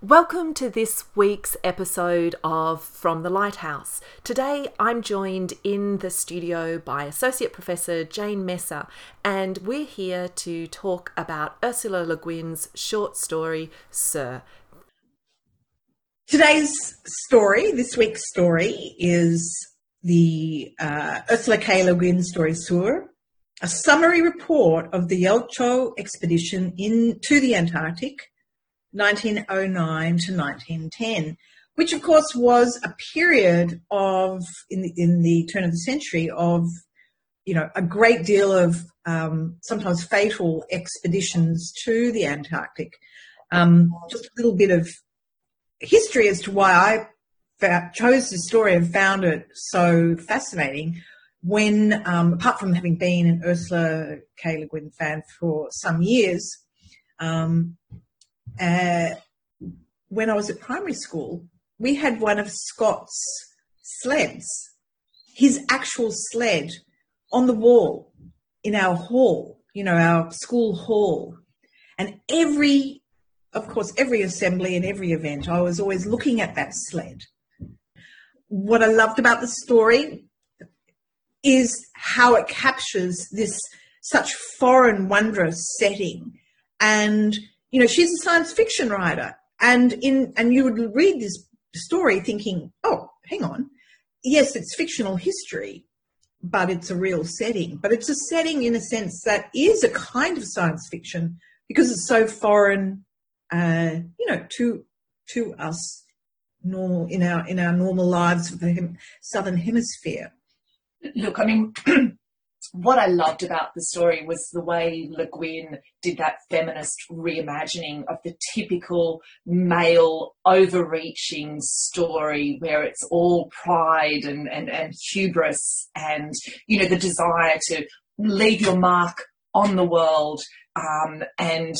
Welcome to this week's episode of From the Lighthouse. Today I'm joined in the studio by Associate Professor Jane Messer, and we're here to talk about Ursula Le Guin's short story, Sur. Today's story, this week's story, is the uh, Ursula K. Le Guin story, Sur, a summary report of the Yelcho expedition in to the Antarctic 1909 to 1910, which of course was a period of, in the, in the turn of the century, of, you know, a great deal of um, sometimes fatal expeditions to the Antarctic. Um, just a little bit of history as to why I found, chose this story and found it so fascinating. When, um, apart from having been an Ursula K. Le Guin fan for some years, um, uh, when I was at primary school, we had one of Scott's sleds, his actual sled on the wall in our hall, you know, our school hall. And every, of course, every assembly and every event, I was always looking at that sled. What I loved about the story is how it captures this such foreign, wondrous setting and you know, she's a science fiction writer. And in and you would read this story thinking, oh, hang on. Yes, it's fictional history, but it's a real setting. But it's a setting in a sense that is a kind of science fiction because it's so foreign, uh, you know, to to us normal in our in our normal lives of the southern hemisphere. Look, I mean, what I loved about the story was the way Le Guin did that feminist reimagining of the typical male overreaching story where it's all pride and, and, and hubris and, you know, the desire to leave your mark on the world. Um, and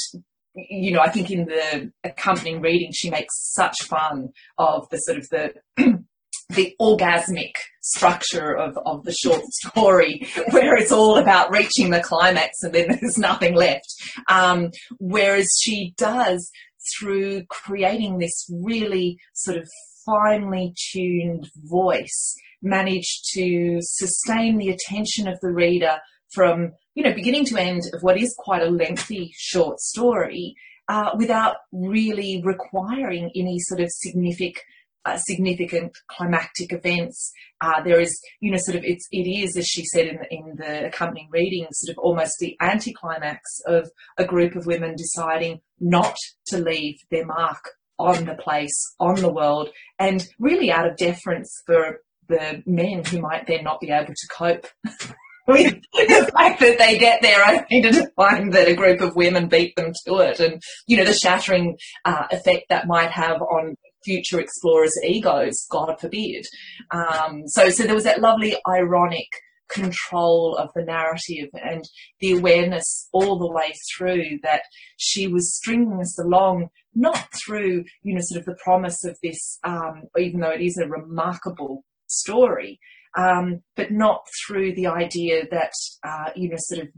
you know, I think in the accompanying reading, she makes such fun of the sort of the the orgasmic structure of, of the short story where it's all about reaching the climax and then there's nothing left. Um, whereas she does through creating this really sort of finely tuned voice manage to sustain the attention of the reader from you know beginning to end of what is quite a lengthy short story uh, without really requiring any sort of significant uh, significant climactic events. Uh, there is, you know, sort of it's it is, as she said in, in the accompanying reading, sort of almost the anticlimax of a group of women deciding not to leave their mark on the place, on the world, and really out of deference for the men who might then not be able to cope. with the fact that they get there only to find that a group of women beat them to it, and you know the shattering uh, effect that might have on future explorers' egos, God forbid. Um, so, so there was that lovely ironic control of the narrative and the awareness all the way through that she was stringing us along, not through, you know, sort of the promise of this, um, even though it is a remarkable story, um, but not through the idea that, uh, you know, sort of,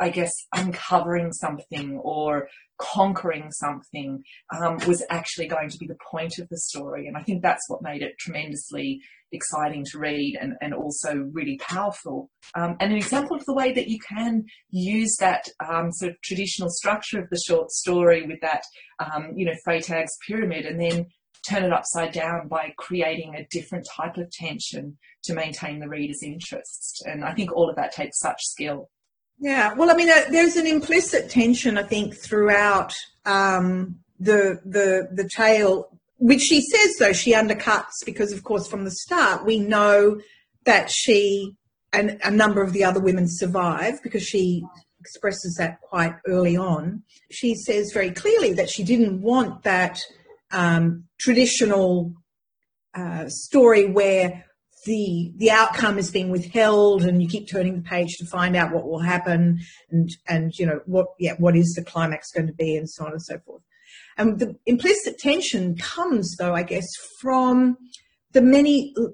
I guess, uncovering something or conquering something um, was actually going to be the point of the story. And I think that's what made it tremendously exciting to read and, and also really powerful. Um, and an example of the way that you can use that um, sort of traditional structure of the short story with that, um, you know, Freytag's pyramid and then turn it upside down by creating a different type of tension to maintain the reader's interest. And I think all of that takes such skill. Yeah, well, I mean, uh, there's an implicit tension, I think, throughout um, the the the tale, which she says though she undercuts because, of course, from the start we know that she and a number of the other women survive because she expresses that quite early on. She says very clearly that she didn't want that um, traditional uh, story where the the outcome is being withheld and you keep turning the page to find out what will happen and and you know what yeah what is the climax going to be and so on and so forth. And the implicit tension comes though i guess from the many uh,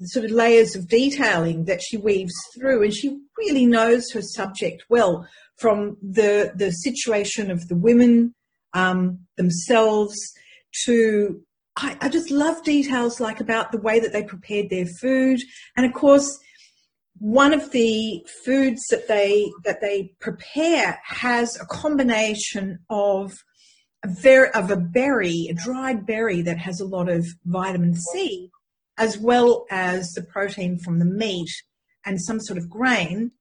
sort of layers of detailing that she weaves through and she really knows her subject well from the the situation of the women um, themselves to I, I just love details like about the way that they prepared their food. And of course, one of the foods that they that they prepare has a combination of a ver- of a berry, a dried berry that has a lot of vitamin C, as well as the protein from the meat and some sort of grain.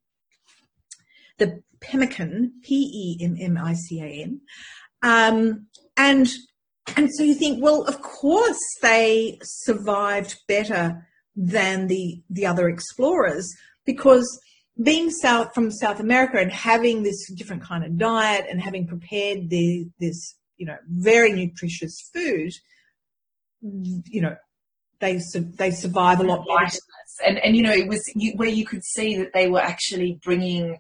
The pemmican, P E M M I C A N, um, and and so you think, well, of course they survived better than the the other explorers because being south from South America and having this different kind of diet and having prepared the this you know very nutritious food, you know they they survive a lot better. And and you know it was you, where you could see that they were actually bringing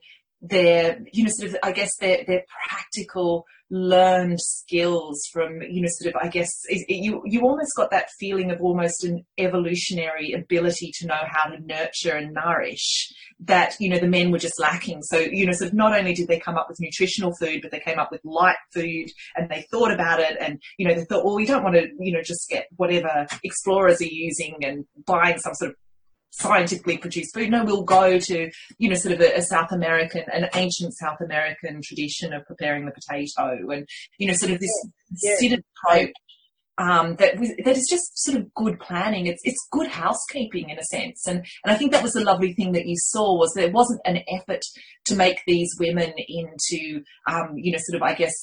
their you know sort of I guess their their practical learned skills from you know sort of i guess it, it, you you almost got that feeling of almost an evolutionary ability to know how to nurture and nourish that you know the men were just lacking. So you know sort of not only did they come up with nutritional food but they came up with light food and they thought about it and you know they thought well we don't want to you know just get whatever explorers are using and buying some sort of scientifically produced food. No, we'll go to, you know, sort of a, a, South American, an ancient South American tradition of preparing the potato and, you know, sort of this yeah. Yeah. approach um, that that is just sort of good planning. It's it's good housekeeping in a sense, and and I think that was the lovely thing that you saw was there wasn't an effort to make these women into um, you know sort of I guess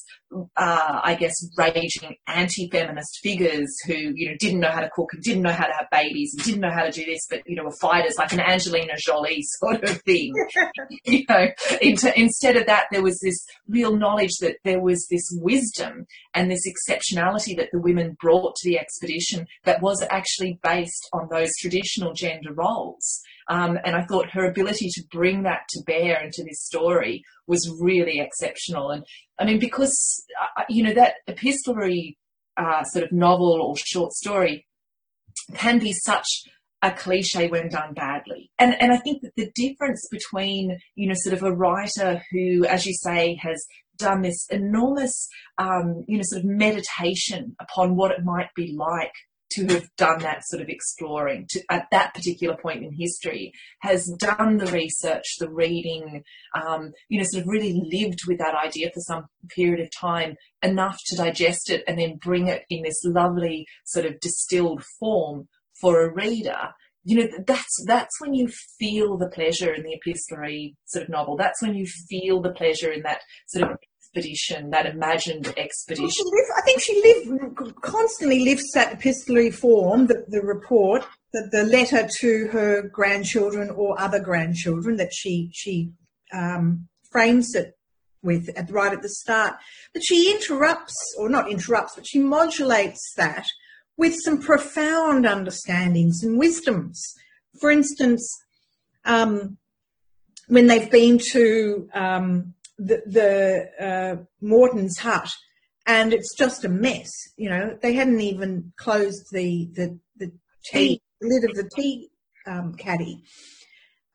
uh, I guess raging anti-feminist figures who you know didn't know how to cook and didn't know how to have babies and didn't know how to do this, but you know were fighters like an Angelina Jolie sort of thing. you know, into, instead of that, there was this real knowledge that there was this wisdom and this exceptionality that the women brought to the expedition that was actually based on those traditional gender roles. Um, and I thought her ability to bring that to bear into this story was really exceptional. And I mean, because, uh, you know, that epistolary uh, sort of novel or short story can be such a cliche when done badly. And and I think that the difference between, you know, sort of a writer who, as you say, has done this enormous, um, you know, sort of meditation upon what it might be like to have done that sort of exploring to, at that particular point in history has done the research, the reading, um, you know, sort of really lived with that idea for some period of time enough to digest it and then bring it in this lovely sort of distilled form for a reader. You know that's that's when you feel the pleasure in the epistolary sort of novel. That's when you feel the pleasure in that sort of expedition, that imagined expedition. I think she lived, constantly lives that epistolary form, the, the report, the, the letter to her grandchildren or other grandchildren that she she um, frames it with at, right at the start. But she interrupts, or not interrupts, but she modulates that with some profound understandings and wisdoms. For instance, um, when they've been to um, the, the uh, Morton's hut, and it's just a mess. You know, they hadn't even closed the the, the tea lid of the tea um, caddy.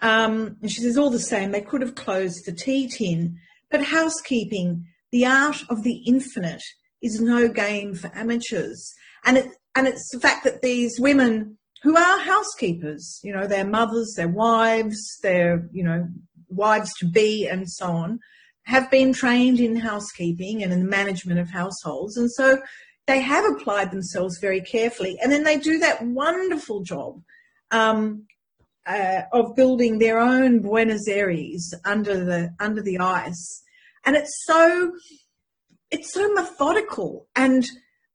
Um, and she says, all the same, they could have closed the tea tin. But housekeeping, the art of the infinite, is no game for amateurs. And it and it's the fact that these women who are housekeepers, you know, their mothers, their wives, their, you know, wives to be and so on, have been trained in housekeeping and in the management of households. And so they have applied themselves very carefully. And then they do that wonderful job um, uh, of building their own Buenos Aires under the under the ice. And it's so it's so methodical and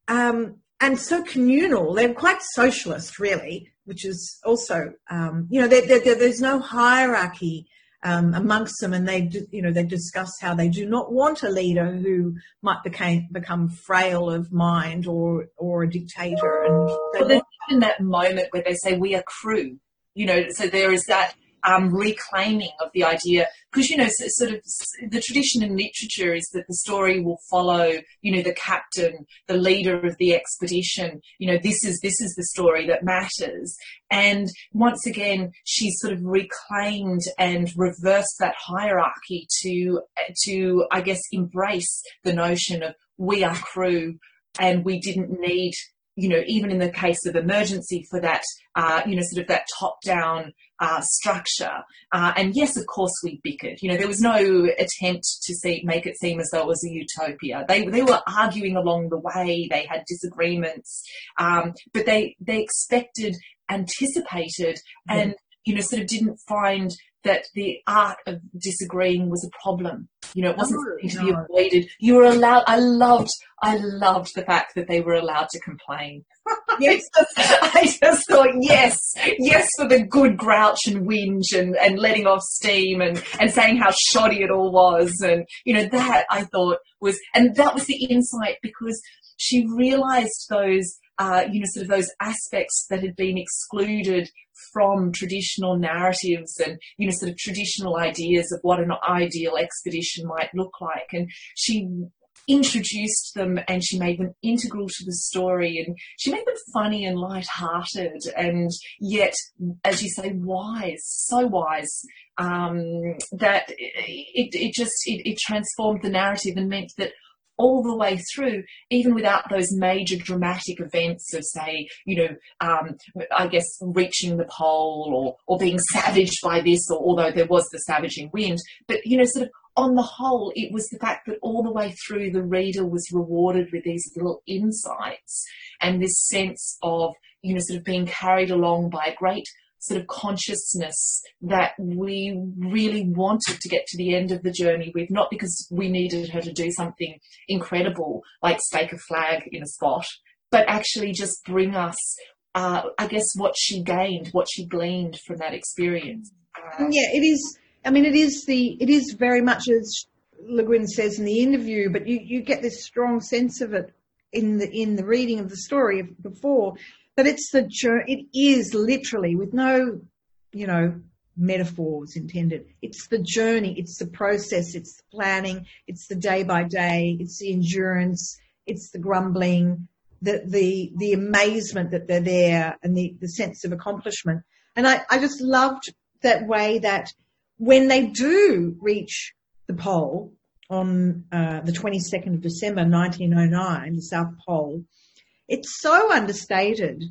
um, and so communal. They're quite socialist, really, which is also um, you know they're, they're, there's no hierarchy um, amongst them, and they, you know, they discuss how they do not want a leader who might became, become frail of mind or or a dictator. And well, there's in that moment where they say we are crew, you know, so there is that um, reclaiming of the idea because you know sort of the tradition in literature is that the story will follow you know the captain the leader of the expedition. You know this is this is the story that matters. And once again she's sort of reclaimed and reversed that hierarchy to to i guess embrace the notion of we are crew and we didn't need you know, even in the case of emergency for that, uh, you know, sort of that top down uh, structure. Uh, and yes, of course, we bickered. You know, there was no attempt to see make it seem as though it was a utopia. They they were arguing along the way. They had disagreements, um, but they they expected, anticipated, and you know, sort of didn't find that the art of disagreeing was a problem. You know, it wasn't No, something to no. be avoided. You were allowed. I loved. I loved the fact that they were allowed to complain. Yes. I just thought, yes, yes, for the good grouch and whinge and, and letting off steam and, and saying how shoddy it all was. And, you know, that I thought was, and that was the insight because she realized those, uh, you know, sort of those aspects that had been excluded from traditional narratives and, you know, sort of traditional ideas of what an ideal expedition might look like. And she introduced them and she made them integral to the story and she made them funny and light-hearted and yet as you say wise so wise um, that it, it just it, it transformed the narrative and meant that all the way through, even without those major dramatic events of, say, you know, um, I guess reaching the pole or, or being savaged by this, or although there was the savaging wind, but, you know, sort of on the whole, it was the fact that all the way through the reader was rewarded with these little insights and this sense of, you know, sort of being carried along by a great sort of consciousness that we really wanted to get to the end of the journey with, not because we needed her to do something incredible like stake a flag in a spot, but actually just bring us, uh, I guess, what she gained, what she gleaned from that experience. Uh, Yeah, it is. I mean, it is the. It is very much as Le Guin says in the interview, but you, you get this strong sense of it in the in the reading of the story before that it's the journey, it is literally with no, you know, metaphors intended. It's the journey, it's the process, it's the planning, it's the day by day, it's the endurance, it's the grumbling, the the the amazement that they're there, and the the sense of accomplishment. And I, I just loved that way that when they do reach the pole on uh, the 22nd of December 1909, the South Pole, it's so understated.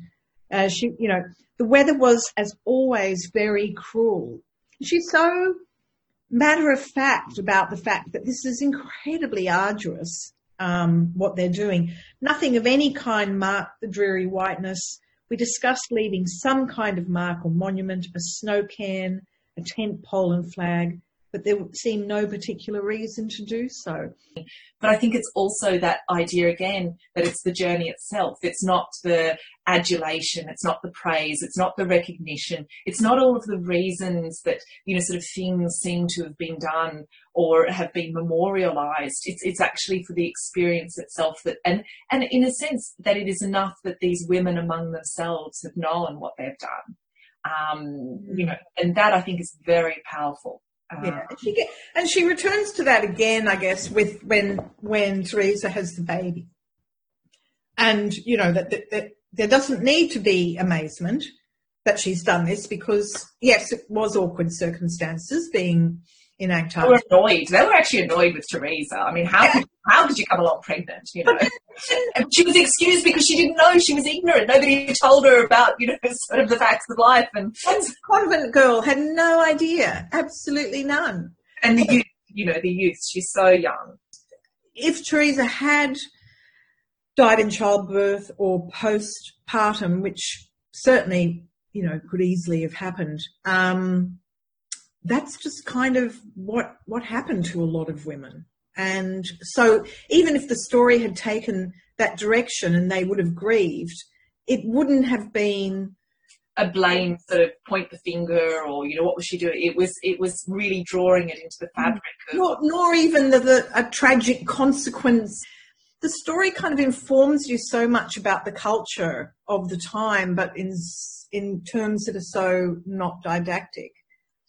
Uh, she, you know, the weather was, as always, very cruel. She's so matter of fact about the fact that this is incredibly arduous, um, what they're doing. Nothing of any kind marked the dreary whiteness. We discussed leaving some kind of mark or monument, a snow cairn, a tent pole and flag, but there seemed no particular reason to do so. But I think it's also that idea again that it's the journey itself. It's not the adulation. It's not the praise. It's not the recognition. It's not all of the reasons that, you know, sort of things seem to have been done or have been memorialized. It's, it's actually for the experience itself that, and, and in a sense that it is enough that these women among themselves have known what they've done. Um, you know, and that I think is very powerful. Uh, Yeah, and she, get, and she returns to that again, I guess, with when when Teresa has the baby, and you know that, that, that there doesn't need to be amazement that she's done this because yes, it was awkward circumstances being in They were annoyed. They were actually annoyed with Teresa. I mean, how could, how could you come along pregnant? You know, and she was excused because she didn't know. She was ignorant. Nobody told her about you know sort of the facts of life and convent girl had no idea, absolutely none. and the youth. You know, the youth. She's so young. if Teresa had died in childbirth or postpartum, which certainly, you know, could easily have happened, um, that's just kind of what, what happened to a lot of women. And so even if the story had taken that direction and they would have grieved, it wouldn't have been A blame sort of point the finger or you know what was she doing? It was it was really drawing it into the fabric. Of, nor, nor even the, the, a tragic consequence. The story kind of informs you so much about the culture of the time, but in in terms that are so not didactic,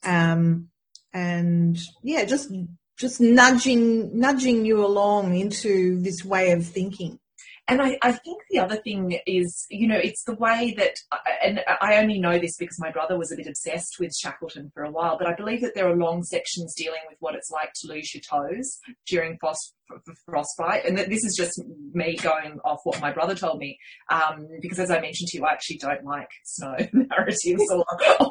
um, and yeah, just just nudging nudging you along into this way of thinking. And I, I think the other thing is, you know, it's the way that, and I only know this because my brother was a bit obsessed with Shackleton for a while, but I believe that there are long sections dealing with what it's like to lose your toes during frost, frostbite. And that this is just me going off what my brother told me, um, because as I mentioned to you, I actually don't like snow narratives or,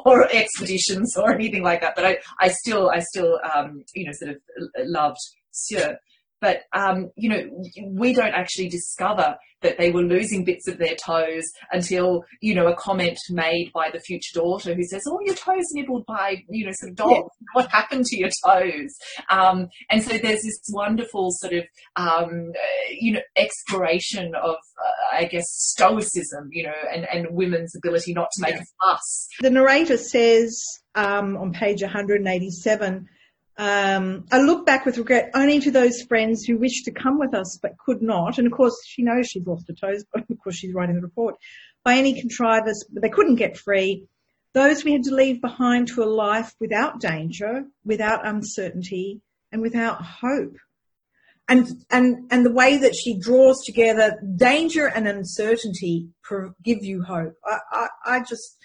or expeditions or anything like that. But I, I still, I still, um, you know, sort of loved Sure. But, um, you know, we don't actually discover that they were losing bits of their toes until, you know, a comment made by the future daughter who says, oh, your toes nibbled by, you know, sort of dogs. Yeah. What happened to your toes? Um, and so there's this wonderful sort of, um, you know, exploration of, uh, I guess, stoicism, you know, and, and women's ability not to make yeah. a fuss. The narrator says um, on page 187, um, I look back with regret only to those friends who wished to come with us but could not. And of course, she knows she's lost her toes, but of course, she's writing the report. By any contrivance, but they couldn't get free. Those we had to leave behind to a life without danger, without uncertainty, and without hope. And, and, and the way that she draws together danger and uncertainty give you hope. I, I, I just,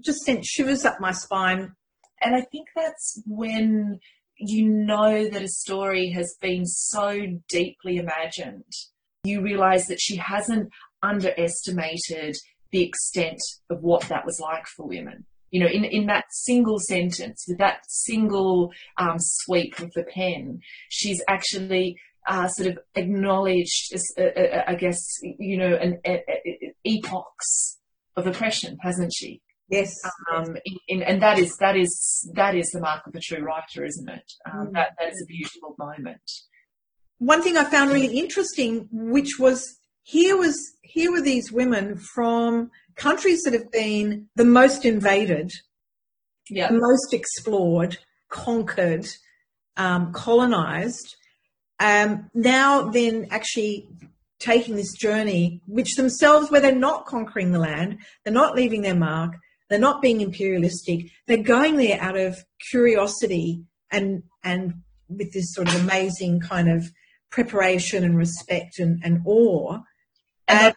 just sent shivers up my spine and I think that's when you know that a story has been so deeply imagined. You realize that she hasn't underestimated the extent of what that was like for women. You know, in, in that single sentence, with that single um, sweep of the pen, she's actually uh, sort of acknowledged, uh, uh, uh I guess, you know, an, epochs of oppression, hasn't she? Yes. Um, in, in, and that is that is that is the mark of a true writer, isn't it? Um, mm. That that is a beautiful moment. One thing I found really interesting, which was here was here were these women from countries that have been the most invaded, yeah. the most explored, conquered, um, colonized. Um, now, then, actually taking this journey, which themselves, where they're not conquering the land, they're not leaving their mark, they're not being imperialistic. They're going there out of curiosity and and with this sort of amazing kind of preparation and respect and, and awe. And,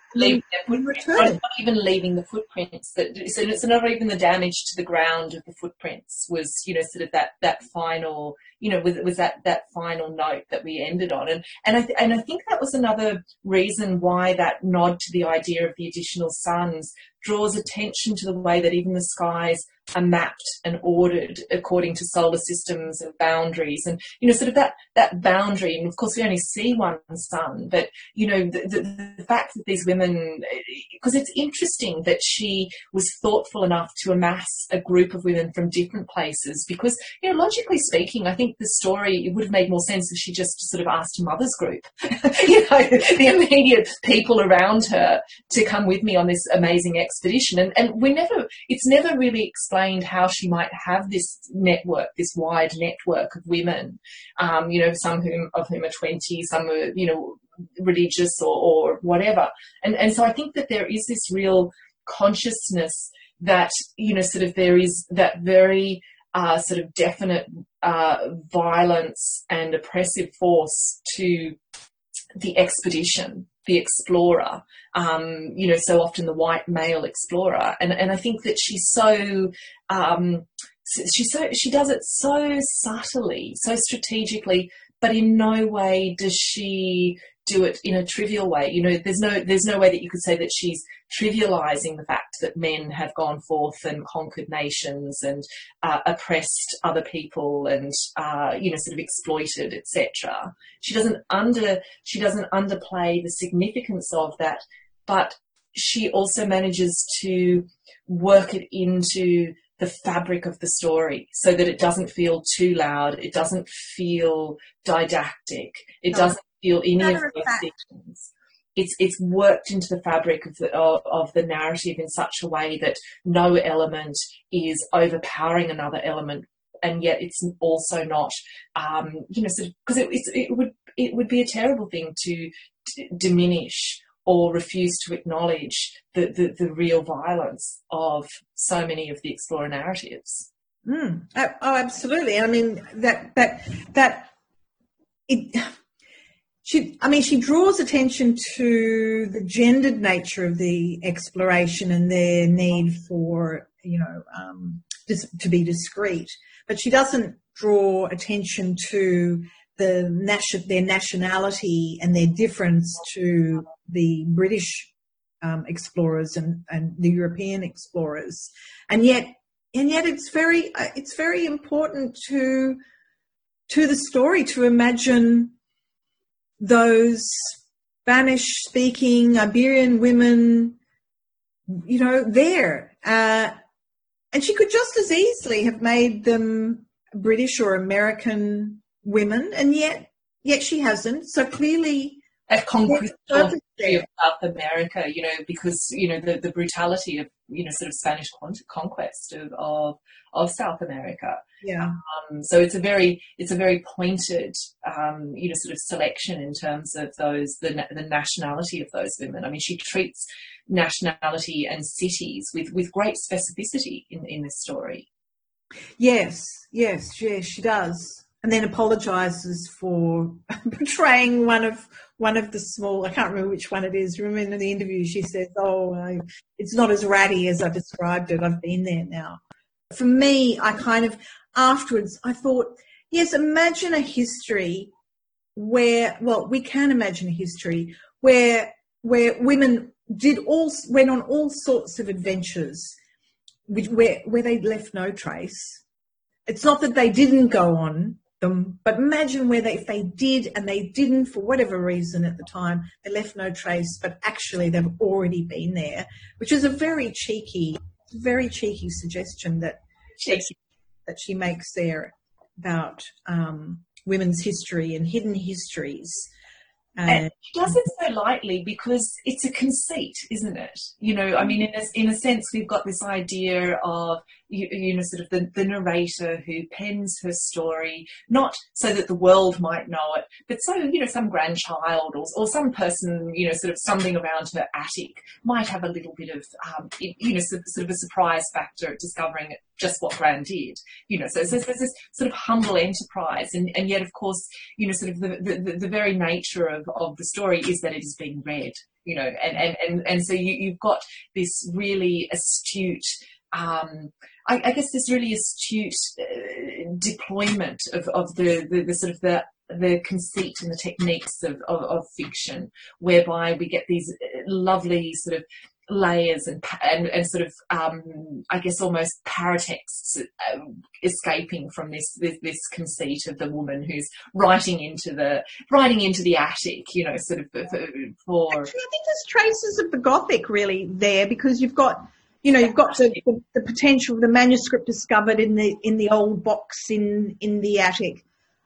and not even leaving the footprints. That so it's not even the damage to the ground of the footprints was, you know, sort of that that final, you know, was was that that final note that we ended on, and and I th- and I think that was another reason why that nod to the idea of the additional suns draws attention to the way that even the skies are mapped and ordered according to solar systems and boundaries. And you know sort of that that boundary and of course we only see one sun but you know the, the, the fact that these women because it's interesting that she was thoughtful enough to amass a group of women from different places because you know logically speaking i think the story would have made more sense if she just sort of asked her mother's group you know the immediate people around her to come with me on this amazing expedition and and we never it's never really explained how she might have this network, this wide network of women. Um, you know, some whom, of whom are 20, some are, you know, religious or, or whatever. And, and so I think that there is this real consciousness that, you know, sort of there is that very uh, sort of definite uh, violence and oppressive force to the expedition, the explorer, um, you know, so often the white male explorer. And, and I think that she's so, um, so, she does it so subtly, so strategically, but in no way does she do it in a trivial way. You know, there's no there's no way that you could say that she's trivializing the fact that men have gone forth and conquered nations and uh, oppressed other people and uh, you know sort of exploited, etc. She doesn't under she doesn't underplay the significance of that, but she also manages to work it into the fabric of the story so that it doesn't feel too loud, it doesn't feel didactic, it no. doesn't feel any of those things. It's it's worked into the fabric of the of, of the narrative in such a way that no element is overpowering another element, and yet it's also not, um, you know, because sort of, it, it would it would be a terrible thing to d- diminish or refuse to acknowledge the, the, the, real violence of so many of the explorer narratives. Mm. Oh, absolutely. I mean, that, that, that, it, she, I mean, she draws attention to the gendered nature of the exploration and their need for, you know, um, to be discreet. But she doesn't draw attention to the their nationality and their difference to the British um, explorers and, and the European explorers. And yet, and yet, it's very, uh, it's very important to to the story to imagine those Spanish speaking Iberian women, you know, there. Uh, and she could just as easily have made them British or American women, and yet, yet she hasn't. So clearly, a conquest of South America, you know, because you know the, the brutality of you know sort of Spanish conquest of of, of South America. Yeah. Um, so it's a very it's a very pointed um, you know sort of selection in terms of those the the nationality of those women. I mean, she treats nationality and cities with with great specificity in in this story. Yes, yes, yes, she does, and then apologises for portraying one of one of the small. I can't remember which one it is. Remember in the interview, she says, "Oh, I, it's not as ratty as I described it. I've been there now." For me, I kind of afterwards, I thought, yes, imagine a history where, well, we can imagine a history where where women did all went on all sorts of adventures, which, where where they left no trace. It's not that they didn't go on them, but imagine where they if they did and they didn't for whatever reason at the time, they left no trace, but actually they've already been there, which is a very cheeky, very cheeky suggestion that cheeky that she makes there about um, women's history and hidden histories. And she does it so lightly because it's a conceit, isn't it? You know, I mean, in a, in a sense, we've got this idea of you, you know, sort of the, the narrator who pens her story, not so that the world might know it, but so, you know, some grandchild or, or some person, you know, sort of something around her attic might have a little bit of, um, you know, sort, of a surprise factor at discovering just what Gran did, you know, so, so there's this sort of humble enterprise and, and yet, of course, you know, sort of the, the, the very nature of, of the story is that it is being read you know, and, and, and, and so you, you've got this really astute um, I, I, guess this really astute uh, deployment of, of the, the, the, sort of the the conceit and the techniques of, of, of, fiction, whereby we get these uh, lovely sort of layers and and, and sort of um, I guess almost paratexts uh, escaping from this, this, this conceit of the woman who's writing into the writing into the attic, you know, sort of for. for Actually, I think there's traces of the Gothic really there because you've got you know, you've got the, the, the, potential, the manuscript discovered in the in the old box in in the attic.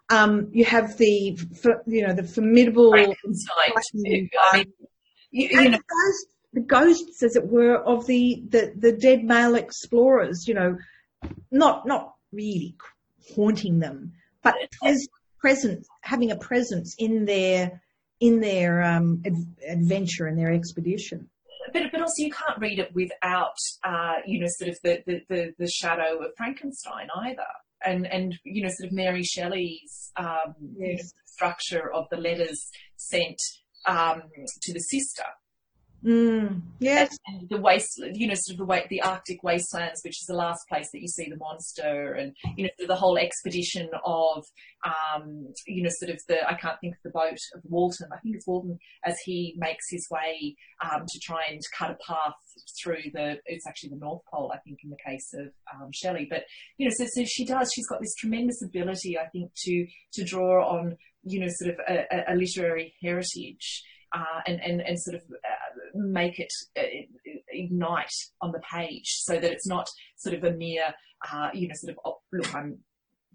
Um, you have the, you know, the formidable. I mean, you, you know. ghosts, the ghosts, as it were, of the, the the dead male explorers. You know, not not really haunting them, but as presence, having a presence in their in their um, adventure and their expedition but, but also you can't read it without, uh, you know, sort of the, the, the, the, shadow of Frankenstein either. And, and, you know, sort of Mary Shelley's um, yes. you know, structure of the letters sent um, to the sister Mm, yes. And the waste, you know, sort of the way, the Arctic wastelands, which is the last place that you see the monster, and you know, the whole expedition of, um, you know, sort of the I can't think of the boat of Walton. I think it's Walton as he makes his way um, to try and cut a path through the. It's actually the North Pole, I think, in the case of um, Shelley. But you know, so, so she does. She's got this tremendous ability, I think, to to draw on, you know, sort of a, a literary heritage. Uh, and, and, and sort of uh, make it uh, ignite on the page so that it's not sort of a mere, you know, sort of, oh, look, I'm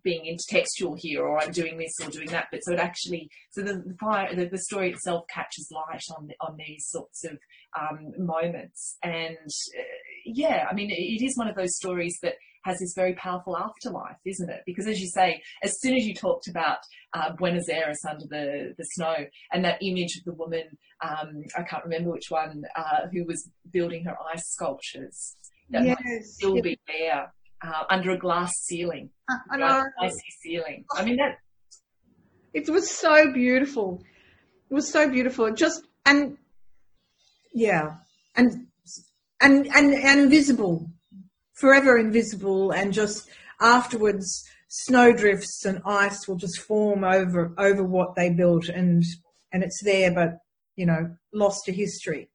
being intertextual here or I'm doing this or doing that. But so it actually, so the, the fire, the, the story itself catches light on, on these sorts of um, moments. And uh, yeah, I mean, it, it is one of those stories that has this very powerful afterlife, isn't it? Because as you say, as soon as you talked about uh, Buenos Aires under the, the snow and that image of the woman, um, I can't remember which one, uh, who was building her ice sculptures, that yes, might still be there uh, under a glass ceiling, uh, I icy ceiling. I mean that. It was so beautiful. It was so beautiful. Just and yeah, and and and and invisible, forever invisible, and just afterwards snowdrifts and ice will just form over over what they built, and and it's there, but you know, lost to history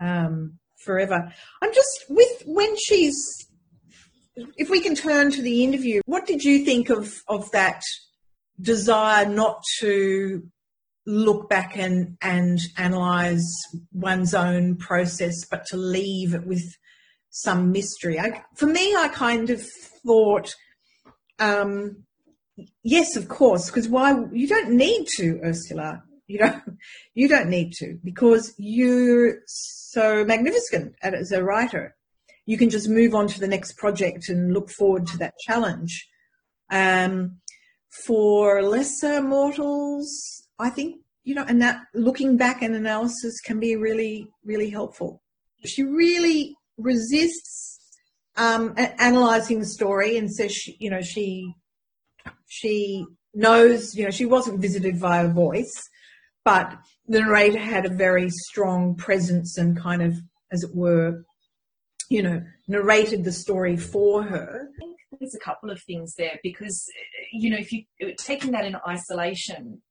um, forever. I'm just with when she's. If we can turn to the interview, what did you think of of that desire not to look back and and analyze one's own process, but to leave it with some mystery? I, for me, I kind of thought. Um, yes, of course, because why you don't need to, Ursula. You don't you don't need to because you're so magnificent as a writer. You can just move on to the next project and look forward to that challenge. Um, for lesser mortals, I think you know, and that looking back and analysis can be really, really helpful. She really resists um, analyzing the story and says, she, you know, she she knows, you know, she wasn't visited via voice, but the narrator had a very strong presence and kind of, as it were, you know, narrated the story for her. There's a couple of things there because, you know, if you taking that in isolation,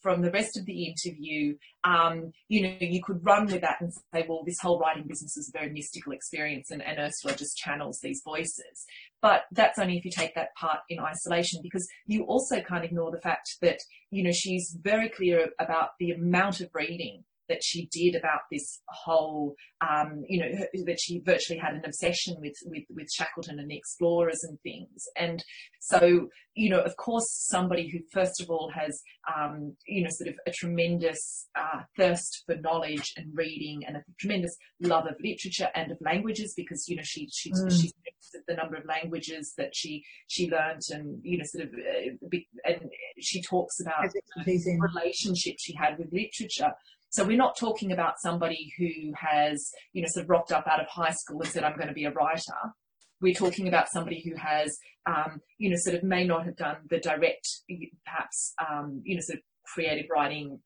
from the rest of the interview, um, you know, you could run with that and say, well, this whole writing business is a very mystical experience and, and Ursula just channels these voices. But that's only if you take that part in isolation because you also can't ignore the fact that, you know, she's very clear about the amount of reading that she did about this whole, um, you know, that she virtually had an obsession with, with, with Shackleton and the explorers and things. And so, you know, of course, somebody who first of all has, um, you know, sort of a tremendous uh, thirst for knowledge and reading and a tremendous love of literature and of languages because, you know, she, she, mm. she the number of languages that she she learned and you know sort of uh, and she talks about the relationship she had with literature so we're not talking about somebody who has, you know, sort of rocked up out of high school and said, I'm going to be a writer. We're talking about somebody who has, um, you know, sort of may not have done the direct, perhaps, um, you know, sort of creative writing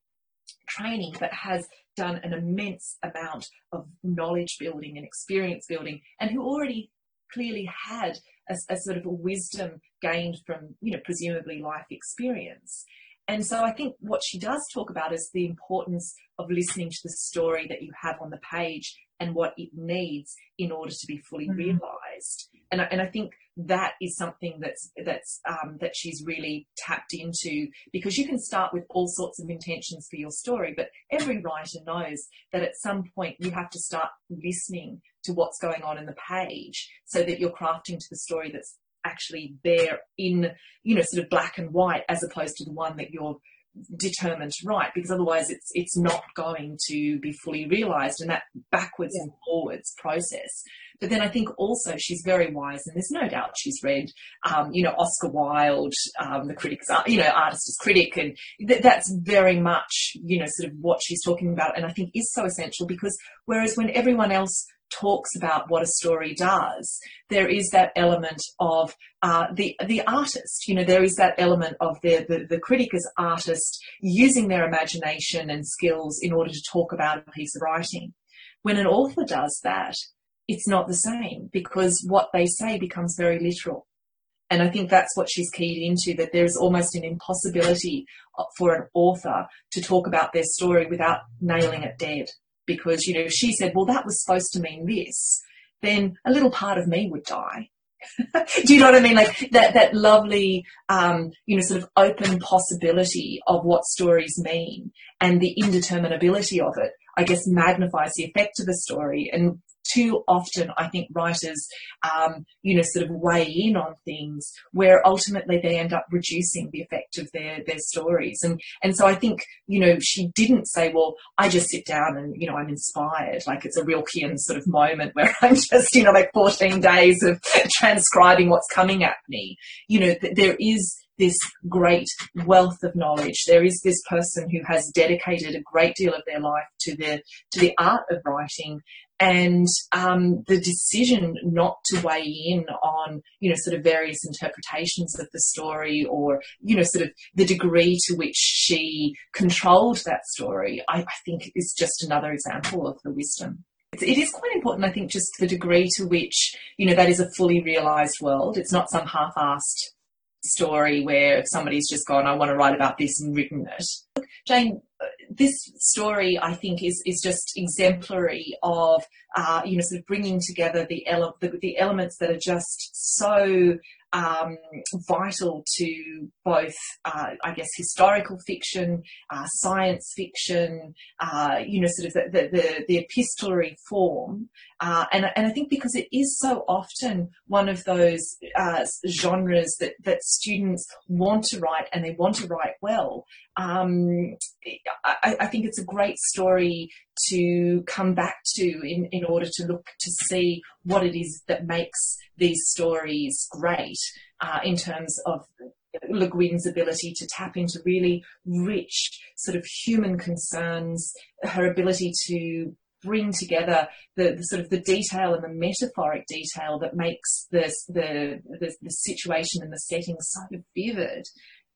training, but has done an immense amount of knowledge building and experience building, and who already clearly had a, a sort of a wisdom gained from, you know, presumably life experience. And so I think what she does talk about is the importance of listening to the story that you have on the page and what it needs in order to be fully mm-hmm. realized. And I, and I think that is something that's that's um, that she's really tapped into because you can start with all sorts of intentions for your story, but every writer knows that at some point you have to start listening to what's going on in the page so that you're crafting to the story that's actually there in, you know, sort of black and white as opposed to the one that you're determined to write because otherwise it's it's not going to be fully realized in that backwards yeah. and forwards process but then i think also she's very wise and there's no doubt she's read um, you know oscar wilde um, the critics you know artist as critic and th- that's very much you know sort of what she's talking about and i think is so essential because whereas when everyone else talks about what a story does, there is that element of uh, the the artist. You know, there is that element of the, the the critic as artist using their imagination and skills in order to talk about a piece of writing. When an author does that, it's not the same because what they say becomes very literal. And I think that's what she's keyed into that there's almost an impossibility for an author to talk about their story without nailing it dead because, you know, if she said, well, that was supposed to mean this, then a little part of me would die. Do you know what I mean? Like that, that lovely, um, you know, sort of open possibility of what stories mean and the indeterminability of it, I guess magnifies the effect of the story and too often, I think writers, um, you know, sort of weigh in on things where ultimately they end up reducing the effect of their their stories. And and so I think, you know, she didn't say, well, I just sit down and you know I'm inspired, like it's a real Rilkean sort of moment where I'm just you know like 14 days of transcribing what's coming at me. You know, th- there is this great wealth of knowledge. There is this person who has dedicated a great deal of their life to the to the art of writing, and um, the decision not to weigh in on, you know, sort of various interpretations of the story or, you know, sort of the degree to which she controlled that story, I, I think is just another example of the wisdom. It is quite important, I think, just the degree to which, you know, that is a fully realised world. It's not some half-assed story where somebody's just gone, I want to write about this and written it. Jane, this story, I think, is is just exemplary of uh, you know sort of bringing together the, ele- the, the elements that are just so um, vital to both, uh, I guess, historical fiction, uh, science fiction, uh, you know, sort of the, the, the epistolary form. Uh, and, and I think because it is so often one of those uh, genres that, that students want to write and they want to write well, um, I, I, think it's a great story to come back to in, in order to look to see what it is that makes these stories great uh, in terms of Le Guin's ability to tap into really rich sort of human concerns, her ability to bring together the, the, sort of the detail and the metaphoric detail that makes this, the, the, the situation and the setting so vivid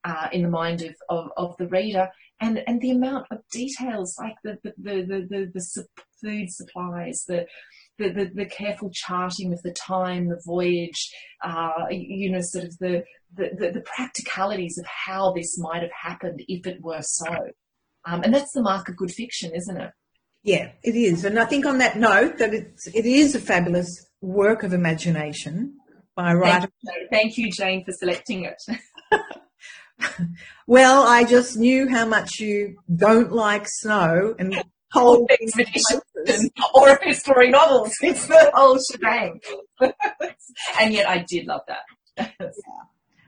uh, in the mind of, of, of, the reader and, and the amount of details like the, the, the, the, the, food supplies, the, the, the, the, careful charting of the time, the voyage, uh, you know, sort of the, the, the, practicalities of how this might have happened if it were so. Um, and that's the mark of good fiction, isn't it? Yeah, it is. And I think on that note that it's, it is a fabulous work of imagination by a writer. Thank you Jane, for selecting it. well, I just knew how much you don't like snow and cold expeditions or history novels. It's the whole shebang. and yet I did love that. yeah.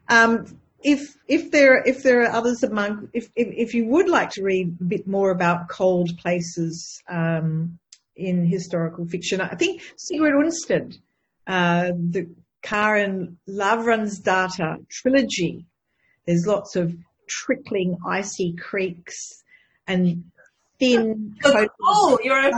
um, if if there if there are others among if, if, if you would like to read a bit more about cold places um, in historical fiction, I think Sigrid Undset, uh, the Karin Lavransdatter trilogy there's lots of trickling icy creeks and thin oh, you're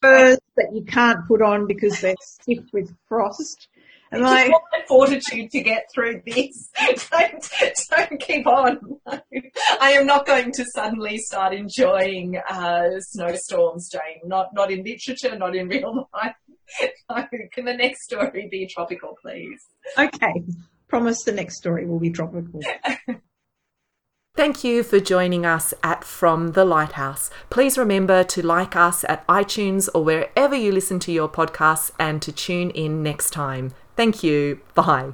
furs that you can't put on because they're stiff with frost. And I like, fortitude to get through this. don't, don't keep on. I am not going to suddenly start enjoying uh, snowstorms, Jane. Not not in literature, not in real life. No. Can the next story be tropical, please? Okay promise the next story will be tropical. Thank you for joining us at From the Lighthouse. Please remember to like us at iTunes or wherever you listen to your podcasts and to tune in next time. Thank you. Bye.